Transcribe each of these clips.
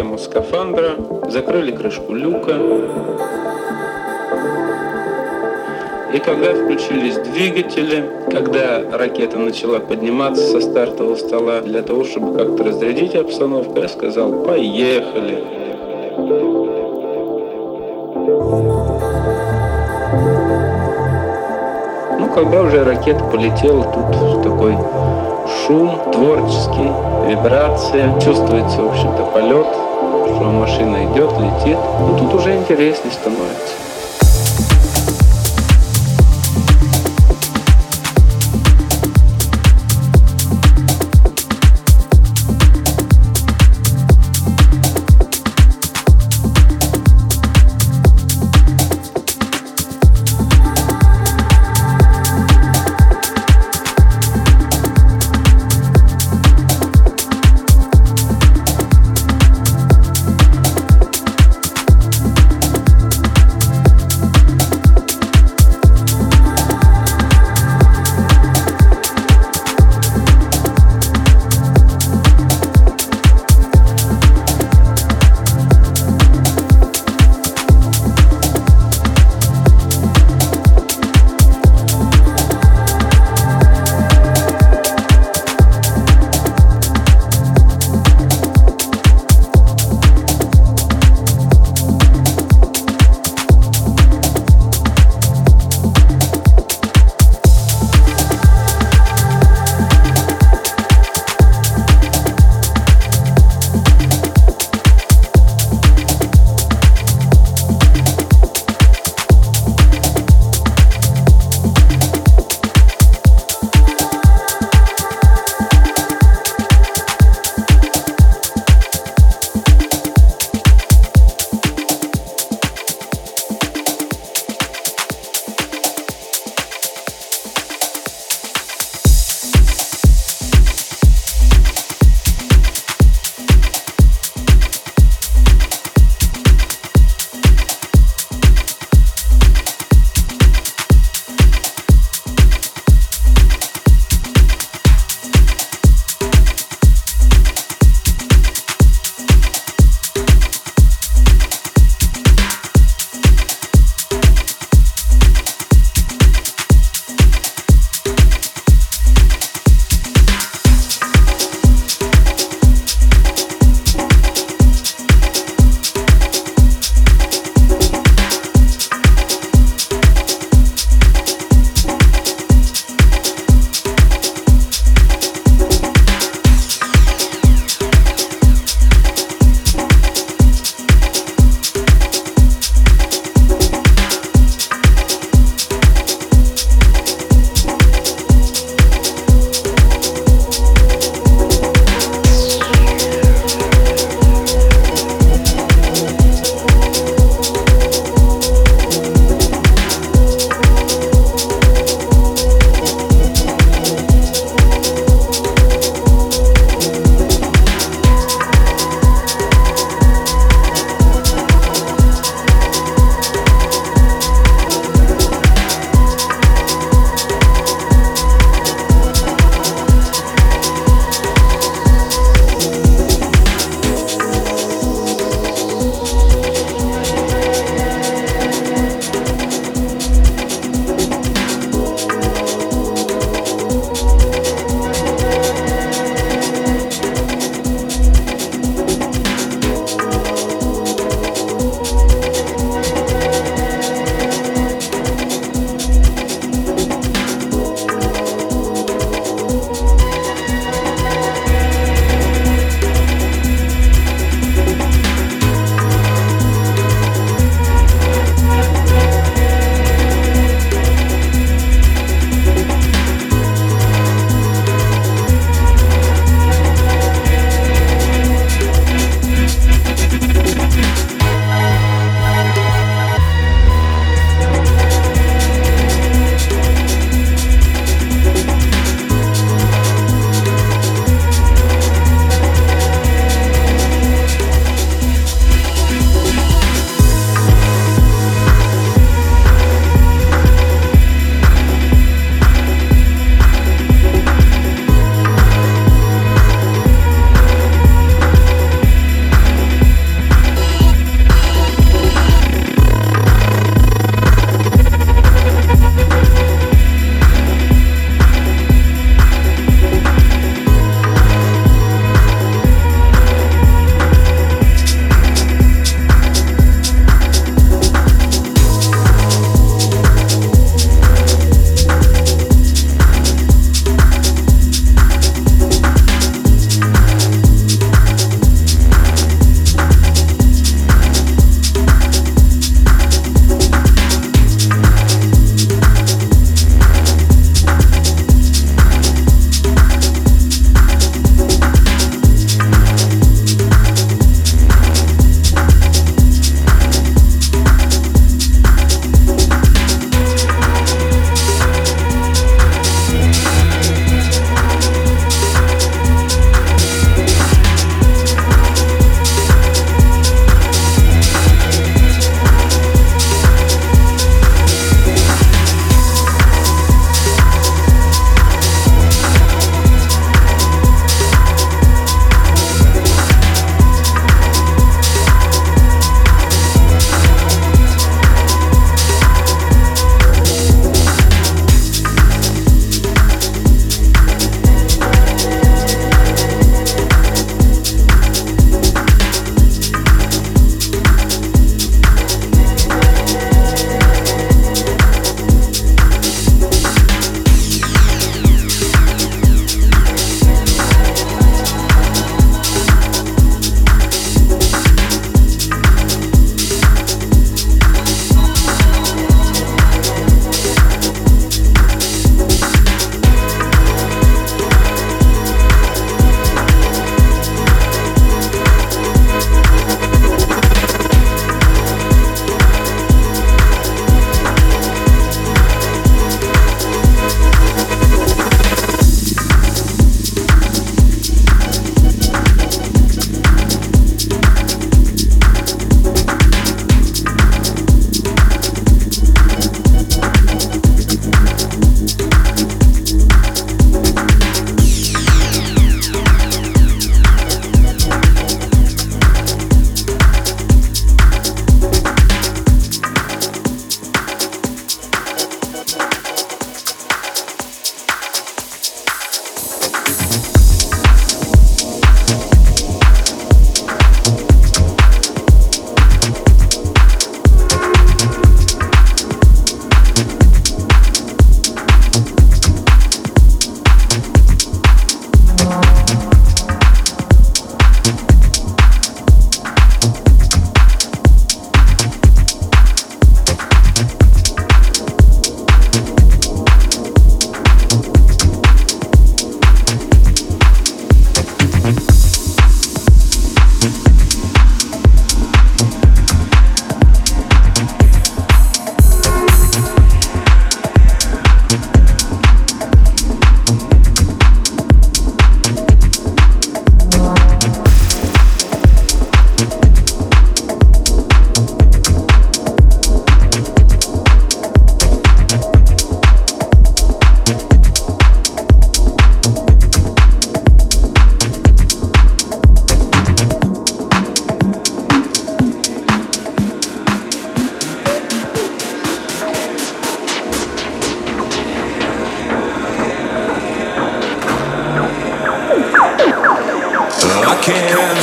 шлему скафандра, закрыли крышку люка. И когда включились двигатели, когда ракета начала подниматься со стартового стола, для того, чтобы как-то разрядить обстановку, я сказал «Поехали!». Ну, когда уже ракета полетела, тут такой шум творческий, вибрация, чувствуется, в общем-то, полет, что машина идет, летит. Ну, тут уже интереснее становится.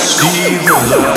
she's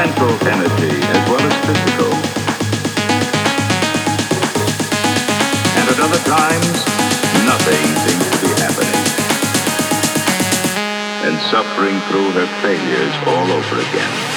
mental energy as well as physical. And at other times, nothing seems to be happening. And suffering through her failures all over again.